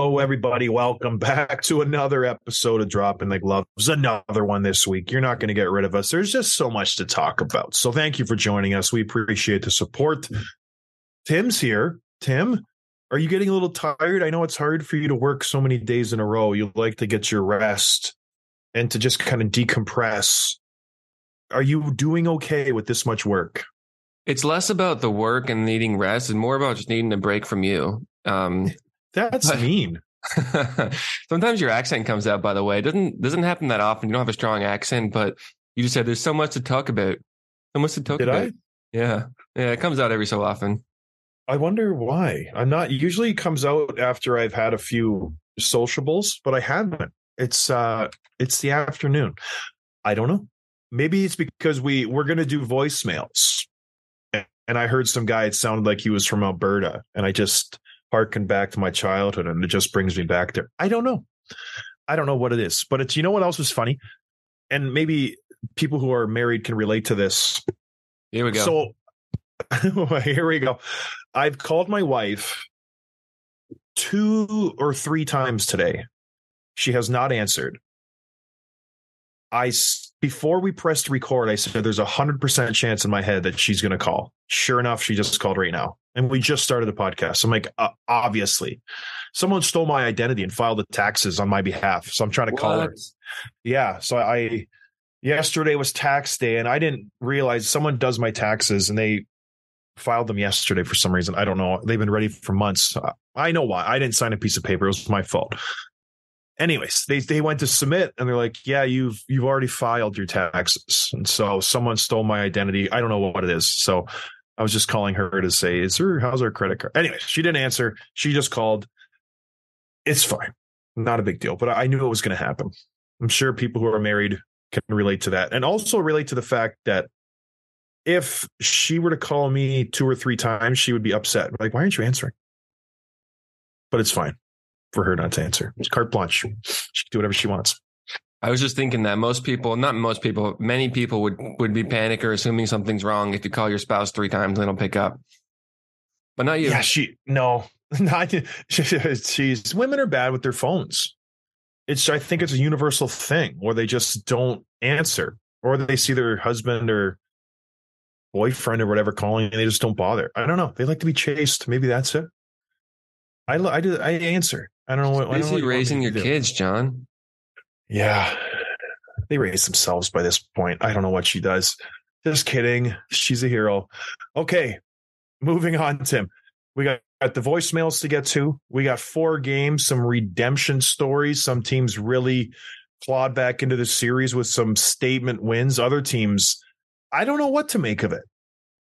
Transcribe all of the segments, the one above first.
Hello, everybody. Welcome back to another episode of Dropping the Gloves. Another one this week. You're not going to get rid of us. There's just so much to talk about. So, thank you for joining us. We appreciate the support. Tim's here. Tim, are you getting a little tired? I know it's hard for you to work so many days in a row. You like to get your rest and to just kind of decompress. Are you doing okay with this much work? It's less about the work and needing rest and more about just needing a break from you. Um, That's mean. sometimes your accent comes out, by the way. It doesn't doesn't happen that often. You don't have a strong accent, but you just said there's so much to talk about. So much to talk Did about. I? Yeah. Yeah, it comes out every so often. I wonder why. I'm not usually it comes out after I've had a few sociables, but I haven't. It's uh it's the afternoon. I don't know. Maybe it's because we we're gonna do voicemails. And I heard some guy, it sounded like he was from Alberta, and I just harkened back to my childhood and it just brings me back there. I don't know. I don't know what it is. But it's you know what else was funny? And maybe people who are married can relate to this. Here we go. So here we go. I've called my wife two or three times today. She has not answered. I before we pressed record, I said there's a hundred percent chance in my head that she's going to call. Sure enough, she just called right now, and we just started the podcast. I'm like, uh, obviously, someone stole my identity and filed the taxes on my behalf, so I'm trying to call her. Yeah. So I yesterday was tax day and I didn't realize someone does my taxes and they filed them yesterday for some reason. I don't know. They've been ready for months. I know why. I didn't sign a piece of paper. It was my fault. Anyways, they they went to submit and they're like, "Yeah, you've you've already filed your taxes." And so someone stole my identity. I don't know what it is. So I was just calling her to say, "Is her how's her credit card?" Anyway, she didn't answer. She just called. It's fine. Not a big deal, but I knew it was going to happen. I'm sure people who are married can relate to that and also relate to the fact that if she were to call me two or three times, she would be upset. Like, why aren't you answering? But it's fine for her not to answer. It's carte blanche. She can do whatever she wants. I was just thinking that most people, not most people, many people would would be panic or assuming something's wrong if you call your spouse three times and they don't pick up. But not you. Yeah, she no, not she's women are bad with their phones. It's I think it's a universal thing where they just don't answer, or they see their husband or boyfriend or whatever calling and they just don't bother. I don't know. They like to be chased. Maybe that's it. I I do I answer. I don't know what Busy you raising your do. kids, John. Yeah. They raise themselves by this point. I don't know what she does. Just kidding. She's a hero. Okay. Moving on, Tim. We got, got the voicemails to get to. We got four games, some redemption stories. Some teams really clawed back into the series with some statement wins. Other teams, I don't know what to make of it.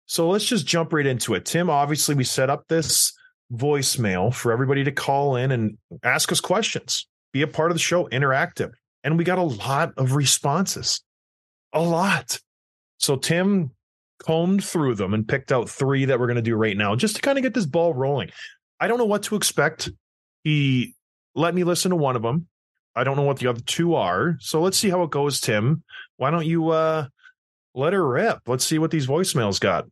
So let's just jump right into it. Tim, obviously, we set up this voicemail for everybody to call in and ask us questions, be a part of the show, interactive. And we got a lot of responses, a lot. So Tim combed through them and picked out three that we're going to do right now just to kind of get this ball rolling. I don't know what to expect. He let me listen to one of them. I don't know what the other two are. So let's see how it goes, Tim. Why don't you uh let her rip? Let's see what these voicemails got.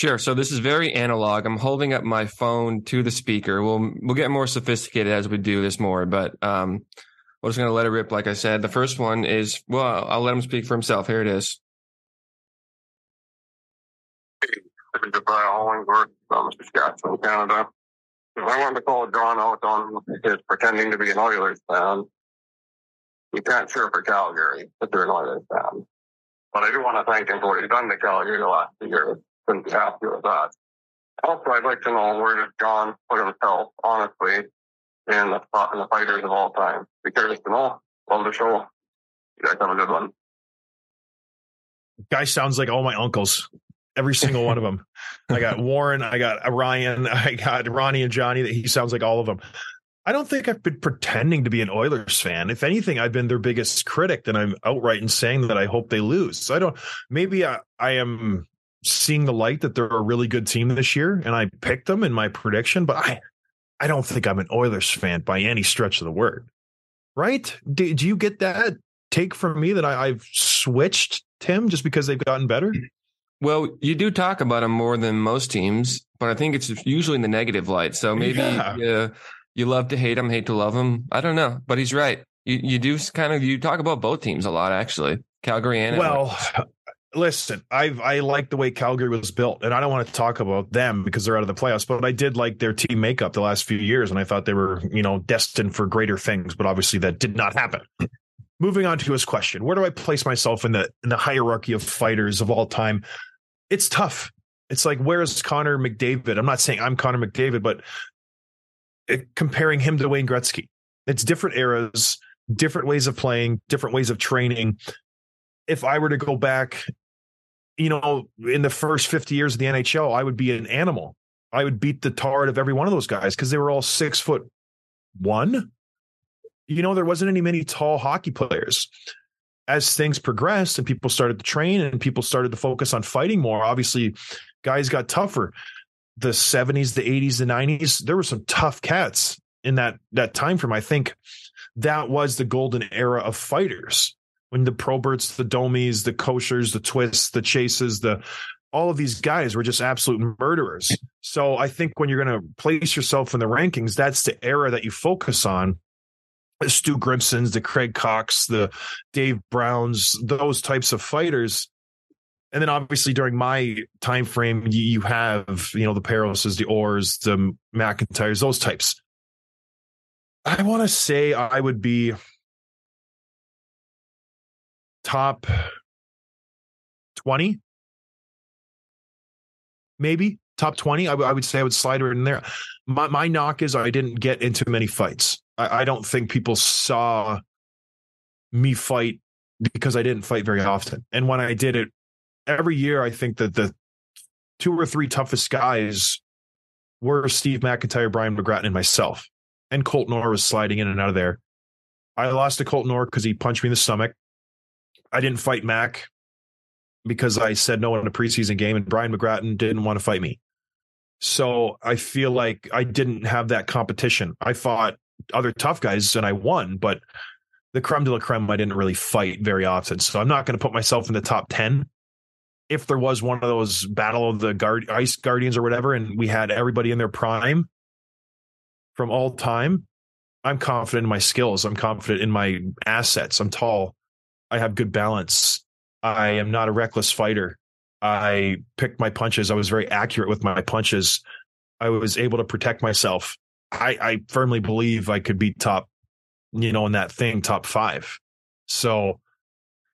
Sure. So this is very analog. I'm holding up my phone to the speaker. We'll we'll get more sophisticated as we do this more, but um, we're just gonna let it rip. Like I said, the first one is well, I'll let him speak for himself. Here it is. Brian Hollingworth from Saskatchewan, Canada. I wanted to call John out on his pretending to be an Oilers fan. You can't cheer for Calgary if you're an Oilers fan. But I do want to thank him for what he's done to Calgary the last few years. Couldn't be happy with that. Also, I'd like to know where does John put himself, honestly, in the, in the fighters of all time? Be curious to know. Love the show. You guys have a good one. Guy sounds like all my uncles. Every single one of them. I got Warren, I got Ryan, I got Ronnie and Johnny. That he sounds like all of them. I don't think I've been pretending to be an Oilers fan. If anything, I've been their biggest critic, and I'm outright in saying that I hope they lose. So I don't. Maybe I, I am seeing the light that they're a really good team this year, and I picked them in my prediction. But I, I don't think I'm an Oilers fan by any stretch of the word. Right? Do, do you get that take from me that I, I've switched Tim just because they've gotten better? Well, you do talk about him more than most teams, but I think it's usually in the negative light. So maybe Yeah. you, you love to hate him, hate to love him. I don't know, but he's right. You you do kind of you talk about both teams a lot, actually. Calgary and Well, listen, I've I like the way Calgary was built, and I don't want to talk about them because they're out of the playoffs. But I did like their team makeup the last few years, and I thought they were, you know, destined for greater things. But obviously, that did not happen. Moving on to his question, where do I place myself in the in the hierarchy of fighters of all time? It's tough. It's like where's Connor McDavid? I'm not saying I'm Connor McDavid, but it, comparing him to Wayne Gretzky, it's different eras, different ways of playing, different ways of training. If I were to go back you know, in the first 50 years of the NHL, I would be an animal. I would beat the tar out of every one of those guys because they were all six foot one. You know, there wasn't any many tall hockey players. As things progressed and people started to train and people started to focus on fighting more, obviously, guys got tougher. The 70s, the 80s, the 90s, there were some tough cats in that that time frame. I think that was the golden era of fighters when the Proberts, the Domies, the Kocurs, the Twists, the Chases, the all of these guys were just absolute murderers. So I think when you're going to place yourself in the rankings, that's the era that you focus on. The Stu Grimsons, the Craig Coxe, the Dave Browns, those types of fighters. And then obviously during my time frame, you, have, you know, the Peroses, the Orrs, the McIntyres, those types. I want to say I would be top 20 maybe top 20 I, w- I would say i would slide her in there. My, my knock is i didn't get into many fights. I, I don't think people saw me fight because i didn't fight very often. And when i did it every year i think that the two or three toughest guys were steve mcintyre brian mcgrattan and myself. And colt orr was sliding in and out of there. I lost to colt orr because he punched me in the stomach I didn't fight Mac because I said no in a preseason game, and Brian McGrattan didn't want to fight me. So I feel like I didn't have that competition. I fought other tough guys and I won, but the creme de la creme, I didn't really fight very often. So I'm not going to put myself in the top 10. If there was one of those battle of the guard ice guardians or whatever, and we had everybody in their prime from all time, I'm confident in my skills. I'm confident in my assets. I'm tall. I have good balance. I am not a reckless fighter. I picked my punches. I was very accurate with my punches. I was able to protect myself. I, I firmly believe I could be top, you know, in that thing, top five. So,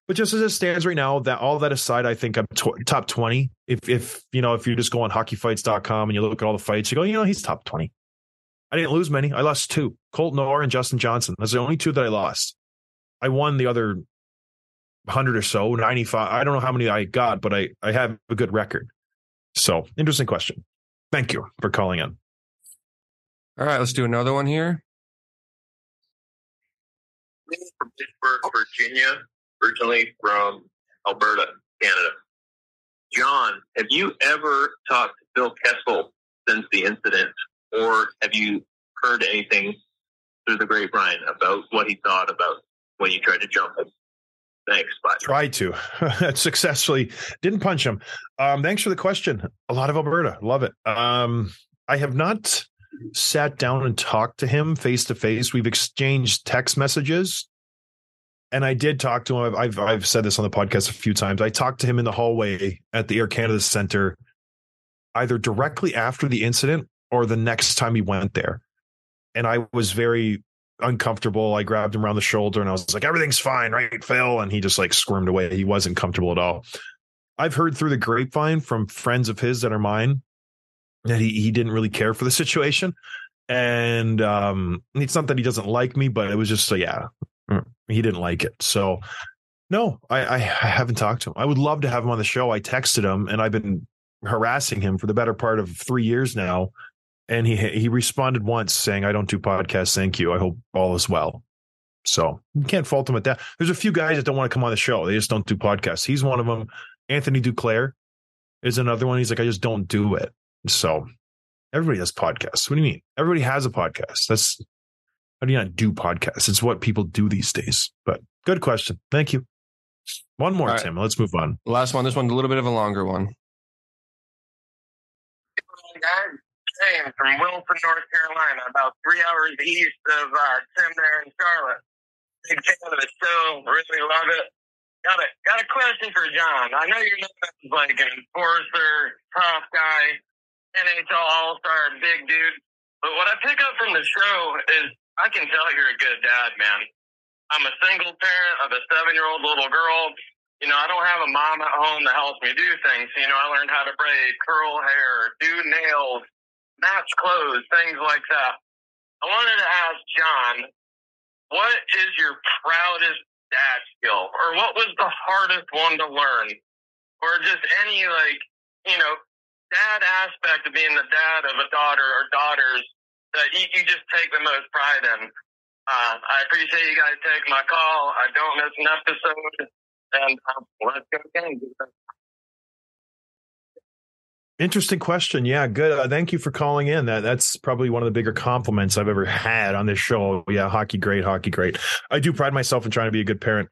but just as it stands right now, that all that aside, I think I'm top 20. If, if, you know, if you just go on hockeyfights.com and you look at all the fights, you go, you know, he's top 20. I didn't lose many. I lost two Colton Orr and Justin Johnson. That's the only two that I lost. I won the other 100 or so, 95. I don't know how many I got, but I, I have a good record. So, interesting question. Thank you for calling in. All right, let's do another one here. from Pittsburgh, Virginia, originally from Alberta, Canada. John, have you ever talked to Phil Kessel since the incident, or have you heard anything through the grapevine about what he thought about when you tried to jump him? Thanks. Bye. Tried to successfully didn't punch him. Um, thanks for the question. A lot of Alberta, love it. Um, I have not sat down and talked to him face to face. We've exchanged text messages, and I did talk to him. I've, I've I've said this on the podcast a few times. I talked to him in the hallway at the Air Canada Center, either directly after the incident or the next time he went there, and I was very uncomfortable. I grabbed him around the shoulder and I was like, everything's fine, right, Phil? And he just like squirmed away. He wasn't comfortable at all. I've heard through the grapevine from friends of his that are mine that he, he didn't really care for the situation. And um, it's not that he doesn't like me, but it was just so, yeah, mm, he didn't like it. So, no, I, I, I haven't talked to him. I would love to have him on the show. I texted him and I've been harassing him for the better part of three years now and he he responded once saying, "I don't do podcasts. Thank you. I hope all is well." So you can't fault him at that. There's a few guys that don't want to come on the show. They just don't do podcasts. He's one of them. Anthony Duclair is another one. He's like, I just don't do it. So everybody does podcasts. What do you mean? Everybody has a podcast. That's how do you not do podcasts? It's what people do these days. But good question. Thank you. One more, All right. Tim. Let's move on. Last one. This one's a little bit of a longer one. Sam from Wilson, North Carolina, about three hours east of uh, Tim there in Charlotte. Big fan of the show, really love it. Got a got a question for John. I know you're not like an enforcer, tough guy, NHL All Star, big dude, but what I pick up from the show is I can tell you're a good dad, man. I'm a single parent of a seven year old little girl. You know, I don't have a mom at home that helps me do things. You know, I learned how to braid, curl hair, do nails, match clothes, things like that. I wanted to ask John, what is your proudest dad skill? Or what was the hardest one to learn? Or just any like, you know, dad aspect of being the dad of a daughter or daughters that you, you just take the most pride in. Uh, I appreciate you guys taking my call. I don't miss an episode. And um, let's go again. Interesting question. Yeah, good. Uh, thank you for calling in. That that's probably one of the bigger compliments I've ever had on this show. Yeah, hockey great, hockey great. I do pride myself in trying to be a good parent.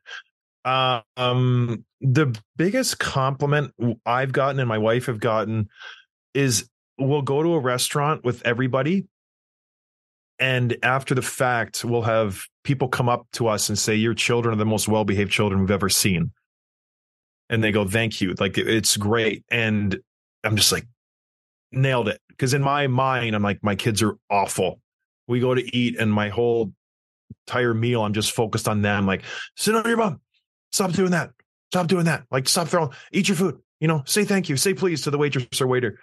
Uh, um, the biggest compliment I've gotten and my wife have gotten is we'll go to a restaurant with everybody, and after the fact, we'll have people come up to us and say, "Your children are the most well behaved children we've ever seen." And they go, "Thank you." Like it's great, and I'm just like, nailed it. Because in my mind, I'm like, my kids are awful. We go to eat, and my whole entire meal, I'm just focused on them. Like, sit on your bum. Stop doing that. Stop doing that. Like, stop throwing. Eat your food. You know, say thank you. Say please to the waitress or waiter.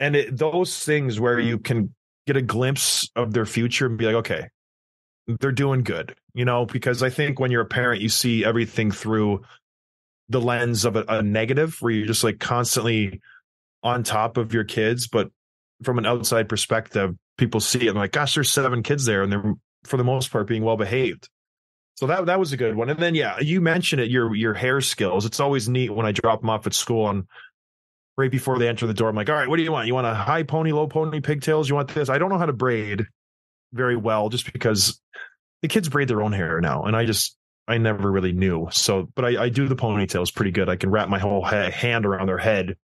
And it, those things where you can get a glimpse of their future and be like, okay, they're doing good. You know, because I think when you're a parent, you see everything through the lens of a, a negative, where you're just like constantly on top of your kids, but from an outside perspective, people see it and like, gosh, there's seven kids there, and they're for the most part being well behaved. So that that was a good one. And then yeah, you mentioned it, your your hair skills. It's always neat when I drop them off at school and right before they enter the door, I'm like, all right, what do you want? You want a high pony, low pony, pigtails? You want this? I don't know how to braid very well just because the kids braid their own hair now, and I just I never really knew. So, but I, I do the ponytails pretty good. I can wrap my whole ha- hand around their head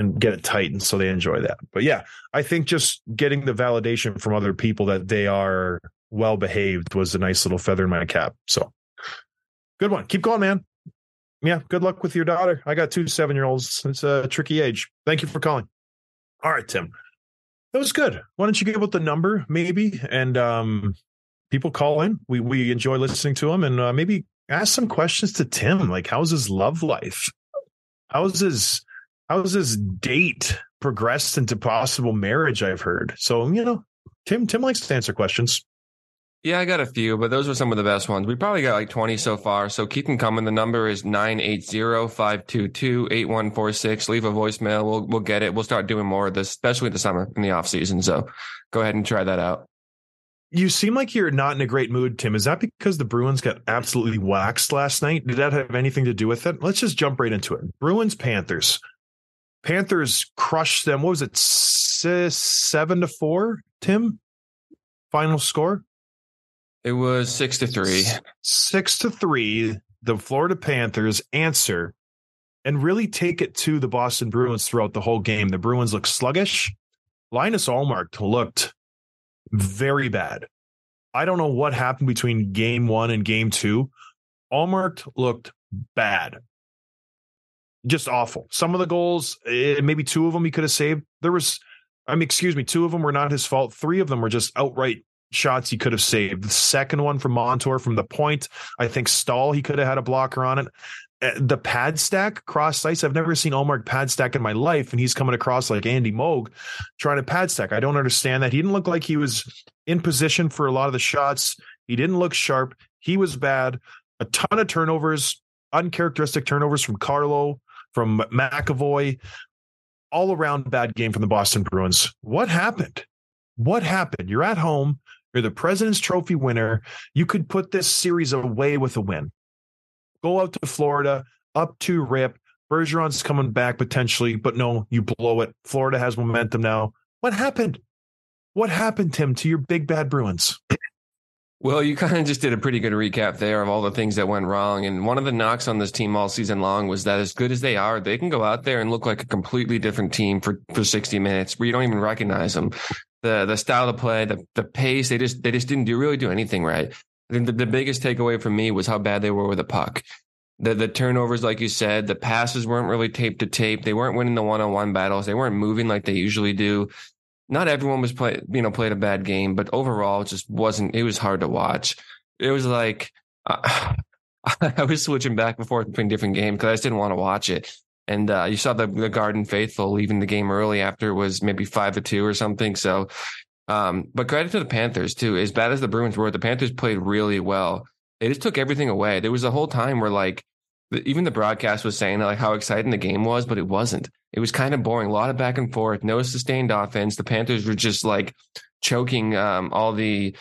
and get it tight, and so they enjoy that. But yeah, I think just getting the validation from other people that they are well behaved was a nice little feather in my cap. So, good one. Keep going, man. Yeah, good luck with your daughter. I got two seven year olds. It's a tricky age. Thank you for calling. All right, Tim. That was good. Why don't you give out the number, maybe, and um, people call in. We we enjoy listening to them, and uh, maybe ask some questions to Tim. Like, how's his love life? How's his how's this date progressed into possible marriage? I've heard. So you know, Tim Tim likes to answer questions. Yeah, I got a few, but those were some of the best ones. We probably got like 20 so far. So keep them coming. The number is 980-522-8146. Leave a voicemail. We'll we'll get it. We'll start doing more of this, especially in the summer in the off season. So go ahead and try that out. You seem like you're not in a great mood, Tim. Is that because the Bruins got absolutely waxed last night? Did that have anything to do with it? Let's just jump right into it. Bruins Panthers. Panthers crushed them. What was it? Seven to four, Tim? Final score? It was six to three. Six to three. the Florida Panthers answer and really take it to the Boston Bruins throughout the whole game. The Bruins looked sluggish. Linus Ullmark looked very bad. I don't know what happened between game one and game two. Ullmark looked bad. Just awful. Some of the goals, eh, maybe two of them he could have saved. There was, I mean, excuse me, two of them were not his fault. Three of them were just outright shots he could have saved. The second one from Montour from the point, I think Stall, he could have had a blocker on it. Uh, The pad stack cross ice, I've never seen Ullmark pad stack in my life, and he's coming across like Andy Moog trying to pad stack. I don't understand that. He didn't look like he was in position for a lot of the shots. He didn't look sharp. He was bad. A ton of turnovers, uncharacteristic turnovers from Carlo, from McAvoy. All around bad game from the Boston Bruins. What happened? What happened? You're at home. You're the President's Trophy winner. You could put this series away with a win. Go out to Florida, up to Rip. Bergeron's coming back potentially, but no, you blow it. Florida has momentum now. What happened? What happened, Tim, to your big bad Bruins? Well, you kind of just did a pretty good recap there of all the things that went wrong. And one of the knocks on this team all season long was that as good as they are, they can go out there and look like a completely different team for, for 60 minutes where you don't even recognize them. The the style of play, the the pace, they just they just didn't do really do anything right. I think the, the biggest takeaway for me was how bad they were with the puck. The the turnovers, like you said, the passes weren't really tape to tape. They weren't winning the one on one battles. They weren't moving like they usually do not everyone was play you know played a bad game but overall it just wasn't it was hard to watch. It was like uh, i was switching back and forth between different games because i just didn't want to watch it. And uh, you saw the, the garden faithful leaving the game early after it was maybe five to two or something so um, but credit to the panthers too. As bad as the bruins were the panthers played really well. They just took everything away. There was a whole time where like even the broadcast was saying like how exciting the game was but it wasn't it was kind of boring. A lot of back and forth, no sustained offense. The Panthers were just like choking um, all the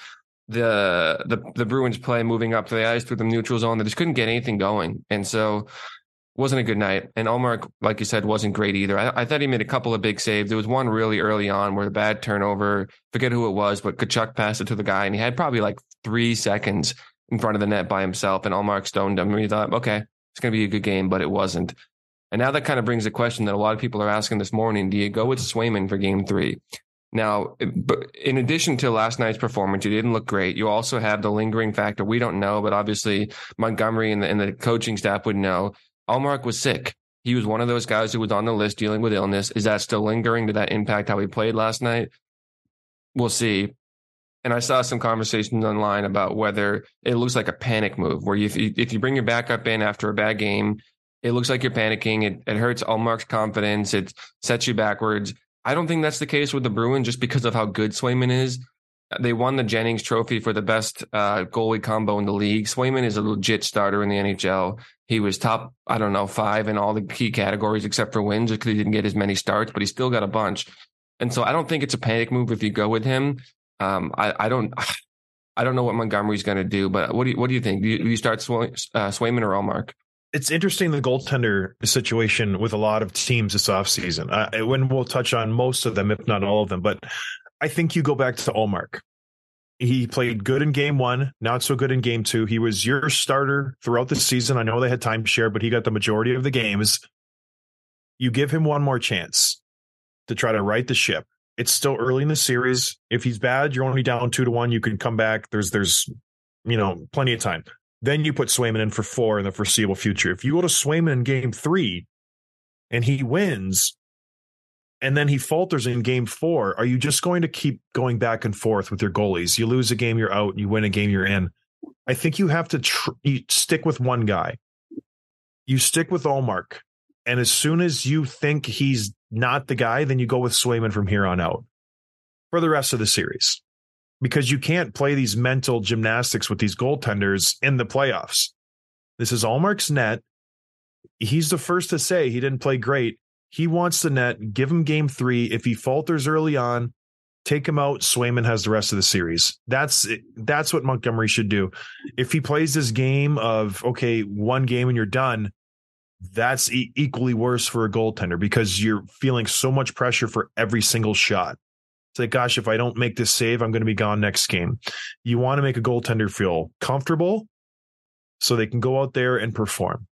the the the Bruins play moving up to the ice through the neutral zone. They just couldn't get anything going, and so wasn't a good night. And Ullmark, like you said, wasn't great either. I, I, thought he made a couple of big saves. There was one really early on where the bad turnover, forget who it was, but Tkachuk passed it to the guy, and he had probably like three seconds in front of the net by himself, and Ullmark stoned him. And he thought, okay, it's going to be a good game, but it wasn't. And now that kind of brings a question that a lot of people are asking this morning: Do you go with Swayman for Game Three? Now, in addition to last night's performance, you didn't look great. You also have the lingering factor. We don't know, but obviously Montgomery and the, and the coaching staff would know. Ullmark was sick. He was one of those guys who was on the list dealing with illness. Is that still lingering? Did that impact how he played last night? We'll see. And I saw some conversations online about whether it looks like a panic move, where if you, if you bring your backup in after a bad game, it looks like you're panicking. It, it hurts Ullmark's confidence. It sets you backwards. I don't think that's the case with the Bruins just because of how good Swayman is. They won the Jennings Trophy for the best uh, goalie combo in the league. Swayman is a legit starter in the NHL. He was top, I don't know, five in all the key categories except for wins because he didn't get as many starts, but he still got a bunch. And so I don't think it's a panic move if you go with him. Um, I, I don't, I don't know what Montgomery's going to do, but what do you, what do you think? Do you, do you start Sway, uh, Swayman or Ullmark? it's interesting the goaltender situation with a lot of teams this offseason. Uh, when we'll touch on most of them, if not all of them, but I think you go back to Ullmark. He played good in game one, not so good in game two. He was your starter throughout the season. I know they had timeshare, but he got the majority of the games. You give him one more chance to try to right the ship. It's still early in the series. If he's bad, you're only down two to one. You can come back. There's there's you know plenty of time. Then you put Swayman in for four in the foreseeable future. If you go to Swayman in game three and he wins, and then he falters in game four, are you just going to keep going back and forth with your goalies? You lose a game, you're out. You win a game, you're in. I think you have to tr- you stick with one guy. You stick with Ullmark. And as soon as you think he's not the guy, then you go with Swayman from here on out for the rest of the series because you can't play these mental gymnastics with these goaltenders in the playoffs. This is Ullmark's net. He's the first to say he didn't play great. He wants the net. Give him game three. If he falters early on, take him out. Swayman has the rest of the series. That's that's what Montgomery should do. If he plays this game of okay, one game and you're done, that's e- equally worse for a goaltender because you're feeling so much pressure for every single shot. It's like, gosh, if I don't make this save, I'm going to be gone next game. You want to make a goaltender feel comfortable so they can go out there and perform.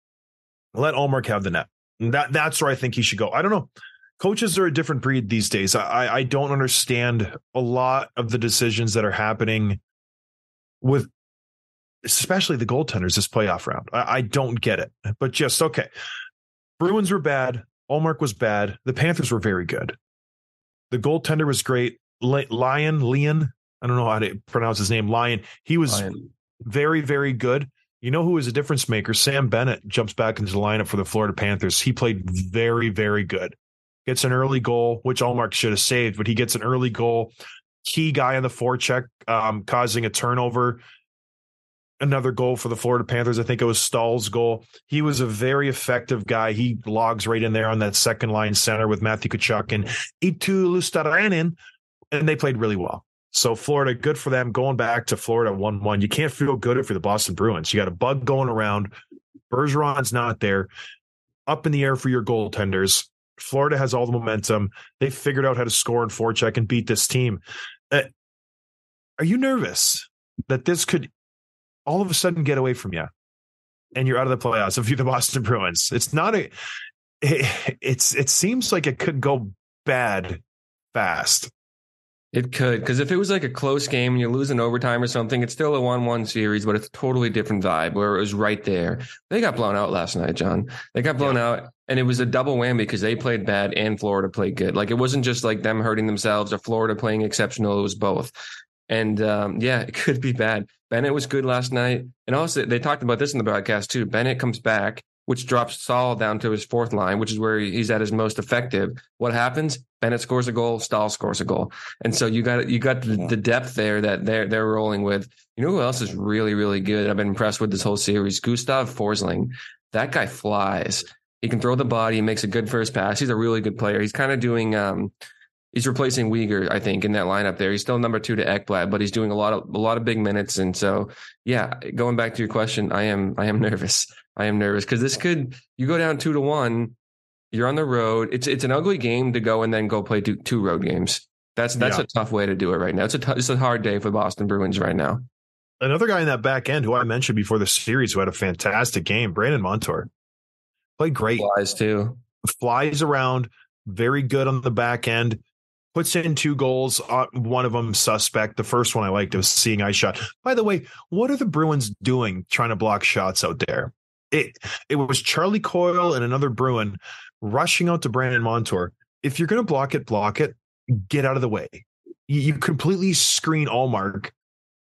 Let Ullmark have the net. That that's where I think he should go. I don't know. Coaches are a different breed these days. I I don't understand a lot of the decisions that are happening with especially the goaltenders this playoff round. I, I don't get it. But just okay. Bruins were bad. Ullmark was bad. The Panthers were very good. The goaltender was great. Li- Lion, Leon, I don't know how to pronounce his name. Lion. He was Lion. very, very good. You know who was a difference maker? Sam Bennett jumps back into the lineup for the Florida Panthers. He played very, very good. Gets an early goal, which Ullmark should have saved, but he gets an early goal. Key guy on the forecheck, um, causing a turnover. Another goal for the Florida Panthers. I think it was Staal's goal. He was a very effective guy. He logs right in there on that second line center with Matthew Tkachuk and Eetu Luostarinen, and they played really well. So Florida, good for them. Going back to Florida one one. You can't feel good if you're the Boston Bruins. You got a bug going around. Bergeron's not there. Up in the air for your goaltenders. Florida has all the momentum. They figured out how to score and forecheck and beat this team. Uh, are you nervous that this could all of a sudden get away from you and you're out of the playoffs if you're the Boston Bruins? It's not a. It, it's it seems like it could go bad fast. It could, because if it was like a close game and you lose in overtime or something, it's still a one-one series, but it's a totally different vibe where it was right there. They got blown out last night, John. They got blown out, and it was a double whammy because they played bad and Florida played good. Like it wasn't just like them hurting themselves or Florida playing exceptional. It was both. And um, yeah, it could be bad. Bennett was good last night, and also they talked about this in the broadcast too. Bennett comes back, which drops Staal down to his fourth line, which is where he's at his most effective. What happens? Bennett scores a goal, Staal scores a goal, and so you got you got the, the depth there that they're they're rolling with. You know who else is really really good? I've been impressed with this whole series. Gustav Forsling, that guy flies. He can throw the body. He makes a good first pass. He's a really good player. He's kind of doing. Um, he's replacing Weegar, I think, in that lineup there. He's still number two to Ekblad, but he's doing a lot of a lot of big minutes. And so, yeah, going back to your question, I am I am nervous. I am nervous because this could you go down two to one, you're on the road. It's it's an ugly game to go and then go play two, two road games. That's that's Yeah. a tough way to do it right now. It's a t- it's a hard day for Boston Bruins right now. Another guy in that back end who I mentioned before the series who had a fantastic game, Brandon Montour. Played great. Flies too. flies around, very good on the back end, puts in two goals. Uh, one of them suspect. The first one I liked was seeing eye shot. By the way, what are the Bruins doing trying to block shots out there? It it was Charlie Coyle and another Bruin rushing out to Brandon Montour. If you're going to block it, block it. Get out of the way. You, you completely screen Ullmark,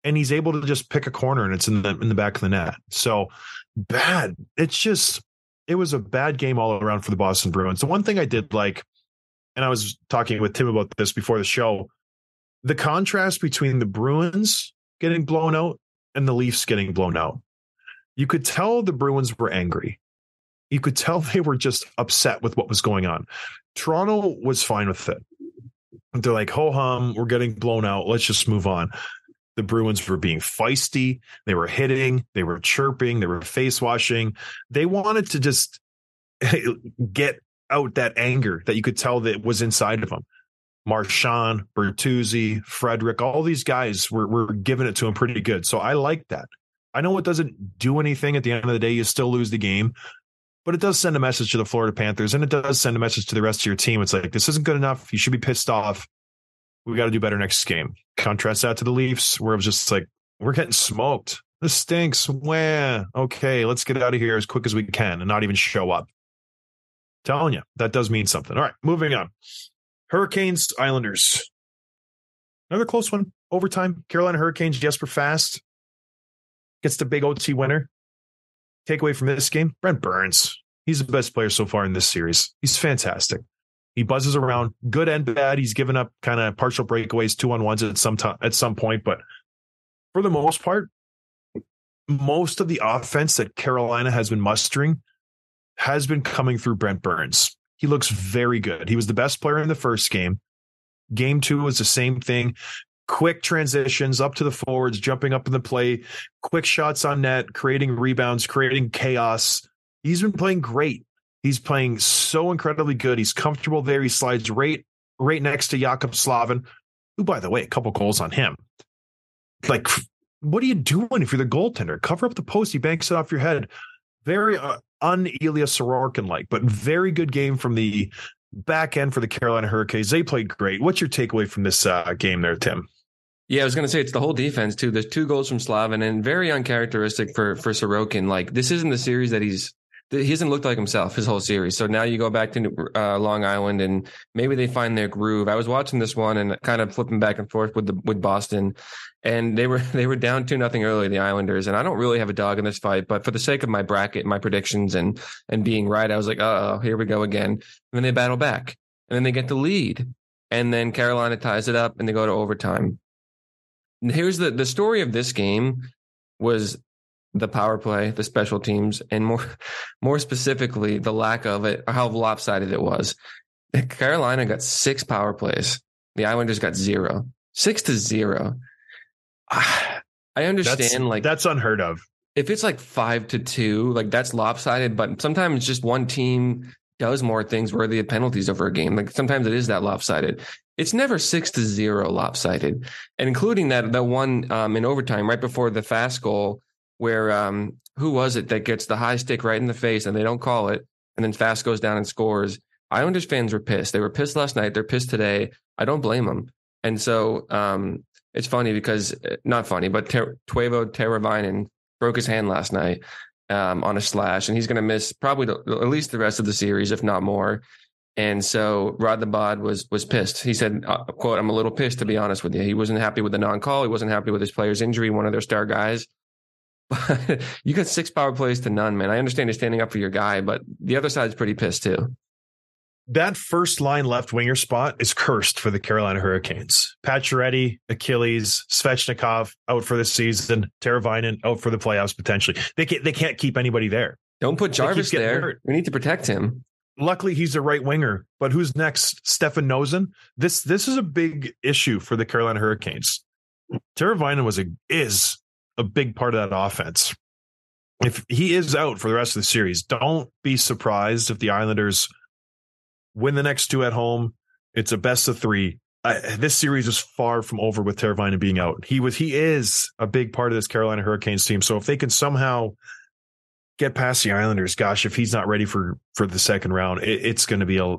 and he's able to just pick a corner, and it's in the in the back of the net. So bad. It's just it was a bad game all around for the Boston Bruins. The one thing I did like, and I was talking with Tim about this before the show, the contrast between the Bruins getting blown out and the Leafs getting blown out. You could tell the Bruins were angry. You could tell they were just upset with what was going on. Toronto was fine with it. They're like, ho hum, we're getting blown out. Let's just move on. The Bruins were being feisty. They were hitting. They were chirping. They were face washing. They wanted to just get out that anger that you could tell that was inside of them. Marchand, Bertuzzi, Frederic, all these guys were, were giving it to him pretty good. So I like that. I know it doesn't do anything at the end of the day. You still lose the game, but it does send a message to the Florida Panthers and it does send a message to the rest of your team. It's like, this isn't good enough. You should be pissed off. We got to do better next game. Contrast that to the Leafs, where it was just like, we're getting smoked. This stinks. Wah. Okay, let's get out of here as quick as we can and not even show up. Telling you, that does mean something. All right, moving on. Hurricanes, Islanders. Another close one. Overtime. Carolina Hurricanes, Jesper Fast gets the big OT winner. Takeaway from this game Brent Burns. He's the best player so far in this series. He's fantastic. He buzzes around, good and bad. He's given up kind of partial breakaways, two on ones at some time at some point, but for the most part, most of the offense that Carolina has been mustering has been coming through Brent Burns. He looks very good. He was the best player in the first game. Game two was the same thing. Quick transitions up to the forwards, jumping up in the play, quick shots on net, creating rebounds, creating chaos. He's been playing great. He's playing so incredibly good. He's comfortable there. He slides right right next to Jaccob Slavin, who, by the way, a couple goals on him. Like what are you doing if you're the goaltender? Cover up the post. He banks it off your head. Very uh, un Ilya Sorokin like, but very good game from the back end for the Carolina Hurricanes. They played great. What's your takeaway from this uh, game there, Tim? Yeah, I was going to say it's the whole defense too. There's two goals from Slavin and very uncharacteristic for for Sorokin. Like this isn't the series that he's he hasn't looked like himself his whole series. So now you go back to uh, Long Island and maybe they find their groove. I was watching this one and kind of flipping back and forth with the with Boston, and they were they were down two nothing early the Islanders. And I don't really have a dog in this fight, but for the sake of my bracket, my predictions, and and being right, I was like, oh, here we go again. And then they battle back, and then they get the lead, and then Carolina ties it up, and they go to overtime. And here's the the story of this game was the power play, the special teams, and more more specifically, the lack of it, or how lopsided it was. Carolina got six power plays. The Islanders got zero. Six to zero. I understand, That's, like that's unheard of. if it's like five to two, like that's lopsided. But sometimes just one team does more things worthy of penalties over a game. Like sometimes it is that lopsided. It's never six to zero lopsided, and including that that one um, in overtime right before the fast goal, where um, who was it that gets the high stick right in the face and they don't call it, and then fast goes down and scores. Islanders fans were pissed. They were pissed last night. They're pissed today. I don't blame them. And so um, it's funny because not funny, but Ter- Teuvo Teravainen broke his hand last night um, on a slash, and he's going to miss probably the, at least the rest of the series, if not more. And so Rod the Bod was was pissed. He said, uh, "quote I'm a little pissed to be honest with you. He wasn't happy with the non call. He wasn't happy with his player's injury, one of their star guys." But you got six power plays to none, man. I understand you're standing up for your guy, but the other side's pretty pissed too. That first line left winger spot is cursed for the Carolina Hurricanes. Pacioretty, Achilles, Svechnikov out for the season. Teravainen out for the playoffs potentially. They can't, they can't keep anybody there. Don't put Jarvis there. hurt. We need to protect him. luckily he's a right winger but who's next stefan Noesen this this is a big issue for the carolina hurricanes Teravainen was a is a big part of that offense if he is out for the rest of the series don't be surprised if the islanders win the next two at home it's a best of three I, this series is far from over with Teravainen being out. He was he is a big part of this Carolina Hurricanes team. So if they can somehow get past the Islanders, gosh, if he's not ready for for the second round, it, it's going to be a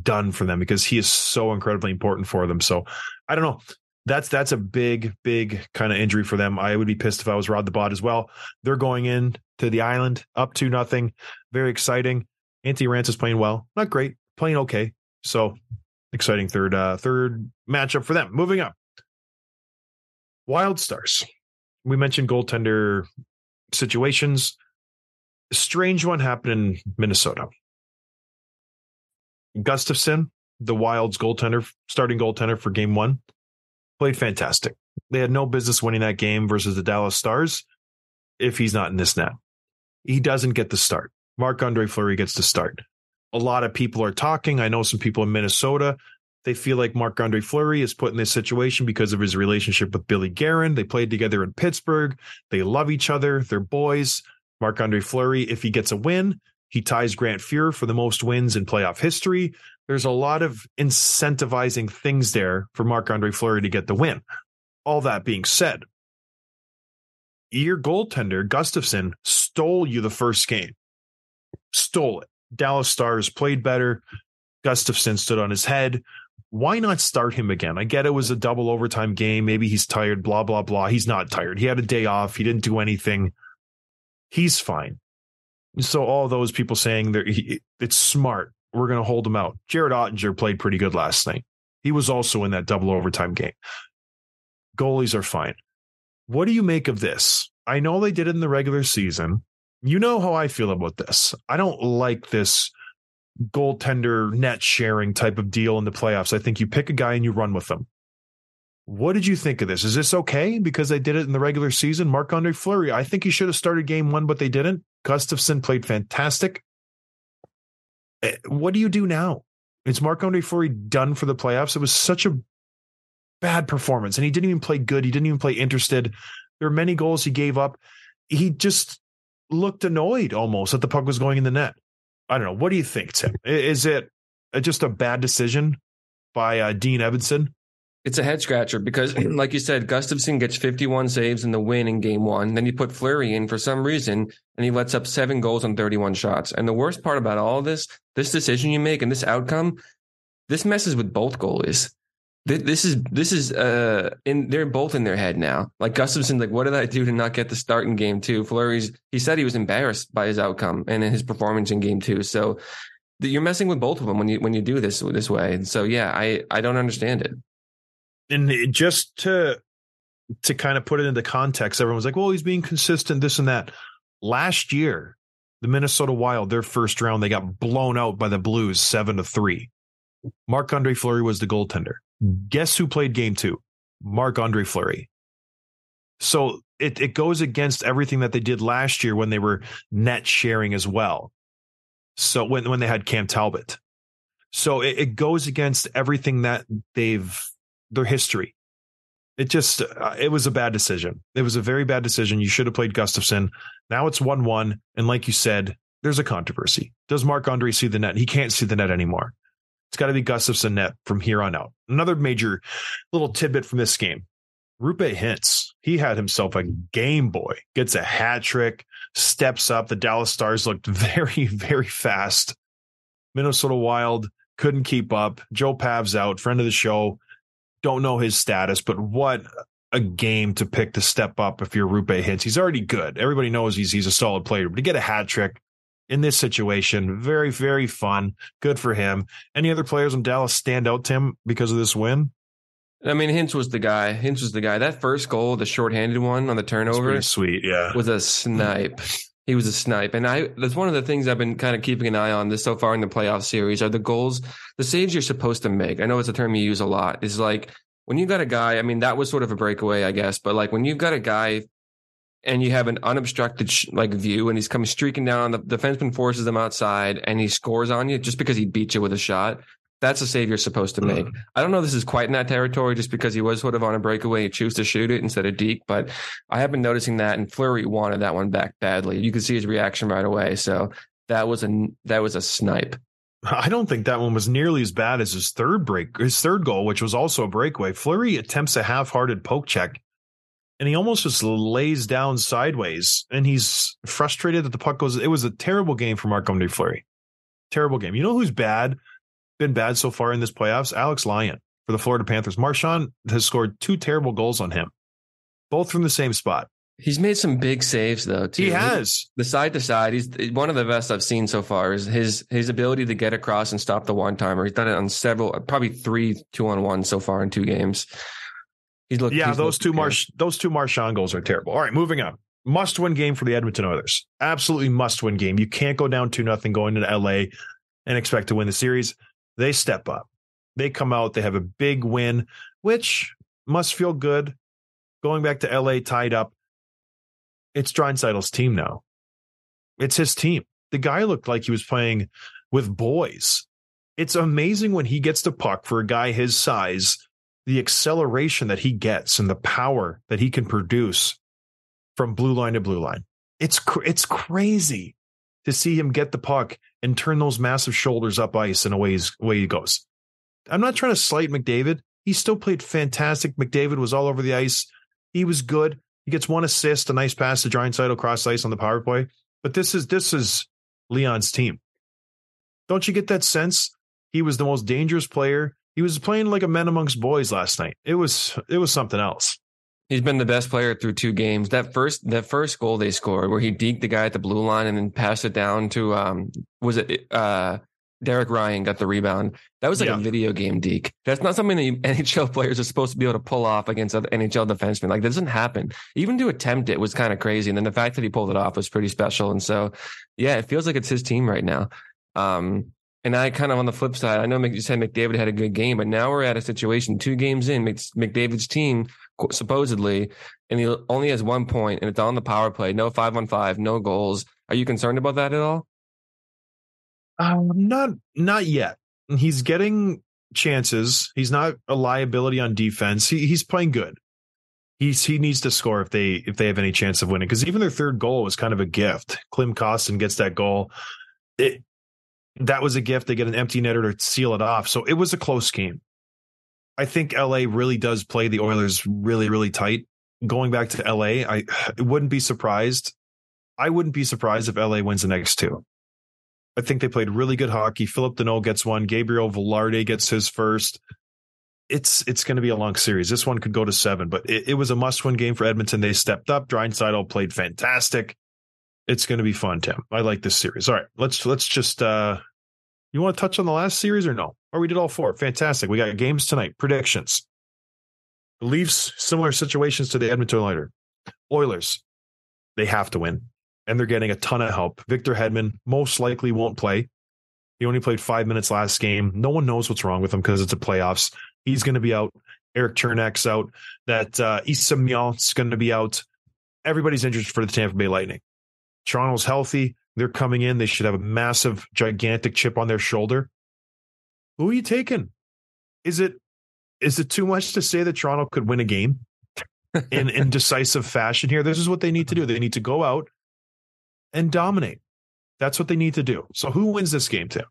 done for them because he is so incredibly important for them. So I don't know. That's that's a big, big kind of injury for them. I would be pissed if I was Rod the Bod as well. They're going in to the island up to nothing. Very exciting. Antti Raanta is playing well. Not great, playing okay. So exciting third uh third matchup for them. Moving up. Wild Stars. We mentioned goaltender situations strange one happened in Minnesota. Gustavsson, the Wild's goaltender, starting goaltender for game one, played fantastic. They had no business winning that game versus the Dallas Stars if he's not in this net. He doesn't get the start. Marc Andre Fleury gets the start. A lot of people are talking. I know some people in Minnesota. They feel like Marc Andre Fleury is put in this situation because of his relationship with Billy Guerin. They played together in Pittsburgh. They love each other. They're boys. Marc Andre Fleury, if he gets a win, he ties Grant Fuhr for the most wins in playoff history. There's a lot of incentivizing things there for Marc Andre Fleury to get the win. All that being said, your goaltender, Gustavsson, stole you the first game. Stole it. Dallas Stars played better. Gustavsson stood on his head. Why not start him again? I get it was a double overtime game. Maybe he's tired, blah, blah, blah. He's not tired. He had a day off. He didn't do anything he's fine. So all those people saying that it's smart, we're going to hold him out. Jared Oettinger played pretty good last night. He was also in that double overtime game. Goalies are fine. What do you make of this? I know they did it in the regular season. You know how I feel about this. I don't like this goaltender net sharing type of deal in the playoffs. I think you pick a guy and you run with them. What did you think of this? Is this okay because they did it in the regular season? Marc Andre Fleury, I think he should have started game one, but they didn't. Gustavsson played fantastic. Eh, What do you do now? Is Marc Andre Fleury done for the playoffs? It was such a bad performance, and he didn't even play good. He didn't even play interested. There were many goals he gave up. He just looked annoyed almost that the puck was going in the net. I don't know. What do you think, Tim? Is it uh, just a bad decision by uh, Dean Evason? It's a head scratcher because, like you said, Gustavsson gets 51 saves in the win in game one. Then you put Fleury in for some reason, and he lets up seven goals on 31 shots. And the worst part about all this, this decision you make and this outcome, this messes with both goalies. This is this is uh in they're both in their head now. Like Gustavsson, like what did I do to not get the start in game two? Fleury's he said he was embarrassed by his outcome and his performance in game two. So you're messing with both of them when you when you do this this way. And so yeah, I I don't understand it. And just to to kind of put it into context, everyone's like, "Well, he's being consistent, this and that." Last year, the Minnesota Wild, their first round, they got blown out by the Blues seven to three. Marc Andre Fleury was the goaltender. Guess who played Game Two? Marc Andre Fleury. So it it goes against everything that they did last year when they were net sharing as well. So when when they had Cam Talbot, so it, it goes against everything that they've their history. It just uh, it was a bad decision. It was a very bad decision. You should have played Gustavsson. Now it's one one, and like you said, there's a controversy. Does Marc Andre see the net? He can't see the net anymore. It's got to be Gustavsson net from here on out. Another major little tidbit from this game: Roope Hintz He had himself a Game Boy. Gets a hat trick. Steps up. The Dallas Stars looked very very fast. Minnesota Wild couldn't keep up. Joe Pav's out, friend of the show. Don't know his status, but what a game to pick to step up if you're Roope Hintz. He's already good. Everybody knows he's he's a solid player, but to get a hat trick in this situation, very, very fun. Good for him. Any other players in Dallas stand out, Tim, because of this win? I mean, Hintz was the guy. Hintz was the guy. That first goal, the shorthanded one on the turnover, sweet. Yeah. was a snipe. He was a snipe, and I. That's one of the things I've been kind of keeping an eye on this so far in the playoff series are the goals, the saves you're supposed to make. I know it's a term you use a lot. Is like when you got a guy. I mean, that was sort of a breakaway, I guess, but like when you've got a guy and you have an unobstructed sh- like view, and he's coming streaking down, the defenseman forces him outside, and he scores on you just because he beat you with a shot. That's a save you're supposed to hmm. make. I don't know if this is quite in that territory just because he was sort of on a breakaway. He choose to shoot it instead of Deke, but I have been noticing that, and Fleury wanted that one back badly. You could see his reaction right away. So that was a that was a snipe. I don't think that one was nearly as bad as his third break, his third goal, which was also a breakaway. Fleury attempts a half-hearted poke check, and he almost just lays down sideways, and he's frustrated that the puck goes. It was a terrible game for Marc Andre Fleury. Terrible game. You know who's bad, been bad so far in this playoffs? Alex Lyon for the Florida Panthers. Marchand has scored two terrible goals on him, both from the same spot. He's made some big saves though. Too. He has. the side to side. He's one of the best I've seen so far. Is his his ability to get across and stop the one timer. He's done it on several, probably three two on one so far in two games. He's looked. Yeah, he's those looked two good. Marsh those two Marchand goals are terrible. All right, moving on. Must win game for the Edmonton Oilers. Absolutely must win game. You can't go down two nothing going into LA and expect to win the series. They step up. They come out. They have a big win, which must feel good. Going back to LA tied up. It's Draisaitl's team now. It's his team. The guy looked like he was playing with boys. It's amazing when he gets the puck for a guy his size the acceleration that he gets and the power that he can produce from blue line to blue line. It's cr- it's crazy to see him get the puck and turn those massive shoulders up ice and away, he goes. I'm not trying to slight McDavid. He still played fantastic. McDavid was all over the ice. He was good. He gets one assist, a nice pass to Draisaitl across ice on the power play. But this is this is Leon's team. Don't you get that sense? He was the most dangerous player he was playing like a man amongst boys last night. It was it was something else. He's been the best player through two games. That first that first goal they scored, where he deked the guy at the blue line and then passed it down to um was it uh Derek Ryan got the rebound. That was like Yeah. a video game deke. That's not something that NHL players are supposed to be able to pull off against other NHL defensemen. Like that doesn't happen. Even to attempt it was kind of crazy. And then the fact that he pulled it off was pretty special. And so, yeah, it feels like it's his team right now. Um, and I kind of on the flip side, I know you said McDavid had a good game, but now we're at a situation two games in, McDavid's team supposedly, and he only has one point, and it's on the power play, no five on five, no goals. Are you concerned about that at all? Um, not not yet. He's getting chances. He's not a liability on defense. He, he's playing good. He's he needs to score if they if they have any chance of winning. Because even their third goal was kind of a gift. Klim Kostin gets that goal. It that was a gift. They get an empty netter to seal it off. So it was a close game. I think LA really does play the Oilers really, really tight. Going back to LA, I wouldn't be surprised. I wouldn't be surprised if LA wins the next two. I think they played really good hockey. Phillip Danault gets one. Gabriel Vilardi gets his first. It's it's going to be a long series. This one could go to seven, but it, it was a must win game for Edmonton. They stepped up. Draisaitl played fantastic. It's going to be fun, Tim. I like this series. All right, let's let's just. uh You want to touch on the last series or no? Or we did all four. Fantastic. We got games tonight. Predictions. Leafs similar situations to the Edmonton Oilers. Oilers, they have to win and they're getting a ton of help. Victor Hedman most likely won't play. He only played five minutes last game. No one knows what's wrong with him because it's a playoffs. He's going to be out. Erik Cernak's out. That uh, Issa Mian's going to be out. Everybody's injured for the Tampa Bay Lightning. Toronto's healthy. They're coming in. They should have a massive, gigantic chip on their shoulder. Who are you taking? Is it is it too much to say that Toronto could win a game in in decisive fashion here? This is what they need to do. They need to go out and dominate. That's what they need to do. So who wins this game, Tim?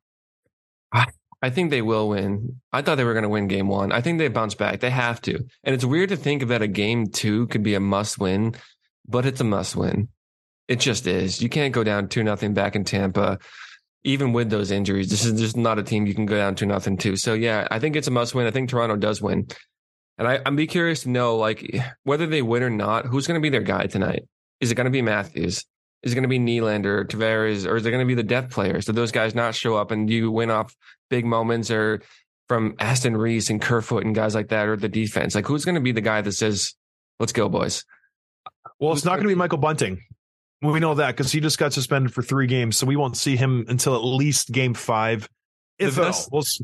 I think they will win. I thought they were going to win game one. I think they bounce back. They have to. And it's weird to think that a game two could be a must win, but it's a must win. It just is. You can't go down two nothing back in Tampa, even with those injuries. This is just not a team you can go down two nothing to. So yeah, I think it's a must win. I think Toronto does win. And I, I'm be curious to know, like, whether they win or not, who's going to be their guy tonight? Is it going to be Matthews? Is it going to be Nylander, Tavares, or is it going to be the depth players? Do those guys not show up and you win off big moments or from Aston Reese and Kerfoot and guys like that, or the defense? Like, who's going to be the guy that says, let's go, boys? Well, it's not going to be Michael Bunting. We know that because he just got suspended for three games, so we won't see him until at least game five. If The best- We'll s-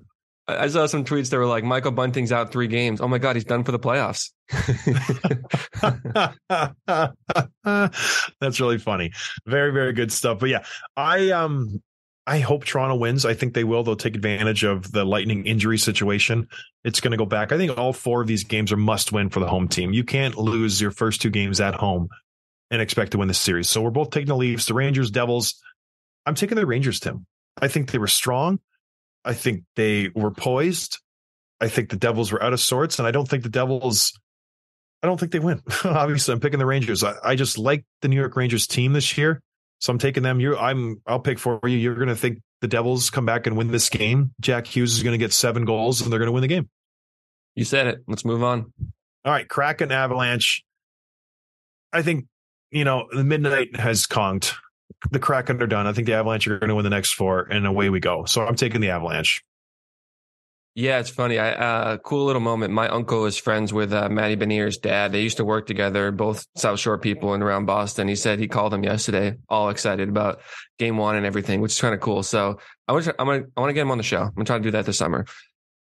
I saw some tweets that were like, Michael Bunting's out three games. Oh my God, he's done for the playoffs. That's really funny. Very, very good stuff. But yeah, I um I hope Toronto wins. I think they will. They'll take advantage of the lightning injury situation. It's going to go back. I think all four of these games are must win for the home team. You can't lose your first two games at home and expect to win this series. So we're both taking the Leafs, the Rangers, Devils. I'm taking the Rangers, Tim. I think they were strong. I think they were poised. I think the Devils were out of sorts, and I don't think the Devils. I don't think they win. Obviously, I'm picking the Rangers. I, I just like the New York Rangers team this year, so I'm taking them. You, I'm. I'll pick for you. You're going to think the Devils come back and win this game. Jack Hughes is going to get seven goals, and they're going to win the game. You said it. Let's move on. All right, Kraken Avalanche. I think you know the midnight has conked. The Kraken are done. I think the Avalanche are going to win the next four, and away we go. So I'm taking the Avalanche. Yeah, it's funny. I uh, cool little moment. My uncle is friends with uh, Matty Beniers' dad. They used to work together, both South Shore people and around Boston. He said he called him yesterday, all excited about game one and everything, which is kind of cool. So I want to, I'm gonna, I want to get him on the show. I'm gonna try to do that this summer.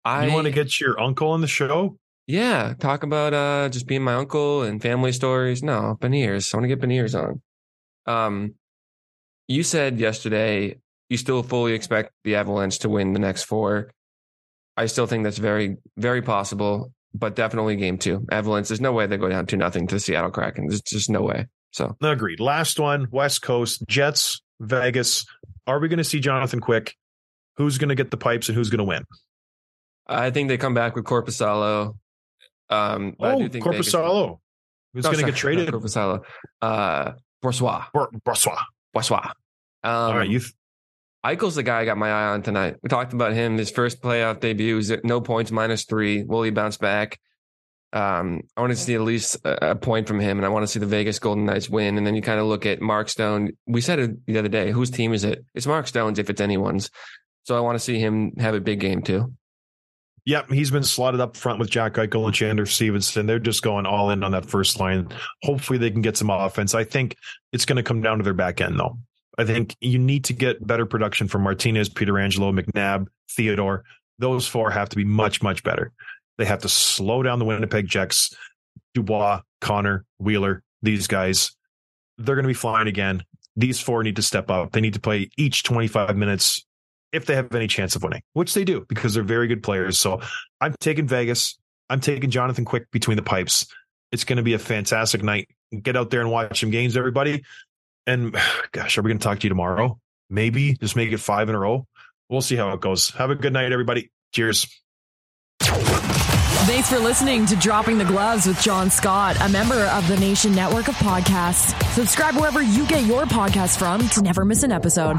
I you want to get your uncle on the show? Yeah, talk about uh just being my uncle and family stories. No, Beniers. I want to get Beniers on. Um, you said yesterday you still fully expect the Avalanche to win the next four. I still think that's very, very possible, but definitely game two. Avalanche, there's no way they go down to nothing to the Seattle Kraken. There's just no way. So Agreed. Last one, West Coast, Jets, Vegas. Are we going to see Jonathan Quick? Who's going to get the pipes and who's going to win? I think they come back with Korpisalo. Um, but I Oh, do think Korpisalo. Who's No, going to get traded? not Korpisalo. Uh, Boursois. Brassois. Boursois. Um, All right, you. Th- Eichel's the guy I got my eye on tonight. We talked about him. His first playoff debut was at no points, minus three. Will he bounce back? Um, I want to see at least a, a point from him, and I want to see the Vegas Golden Knights win. And then you kind of look at Mark Stone. We said it the other day. Whose team is it? It's Mark Stone's if it's anyone's. So I want to see him have a big game too. Yep, he's been slotted up front with Jack Eichel and Chandler Stephenson. They're just going all in on that first line. Hopefully, they can get some offense. I think it's going to come down to their back end, though. I think you need to get better production from Martinez, Pietrangelo, McNabb, Theodore. Those four have to be much, much better. They have to slow down the Winnipeg Jets, Dubois, Connor, Wheeler, these guys. They're going to be flying again. These four need to step up. They need to play each 25 minutes if they have any chance of winning, which they do because they're very good players. So I'm taking Vegas. I'm taking Jonathan Quick between the pipes. It's going to be a fantastic night. Get out there and watch some games, everybody. And gosh, are we going to talk to you tomorrow? Maybe just make it five in a row. We'll see how it goes. Have a good night, everybody. Cheers. Thanks for listening to Dropping the Gloves with John Scott, a member of the Nation Network of Podcasts. Subscribe wherever you get your podcasts from to never miss an episode.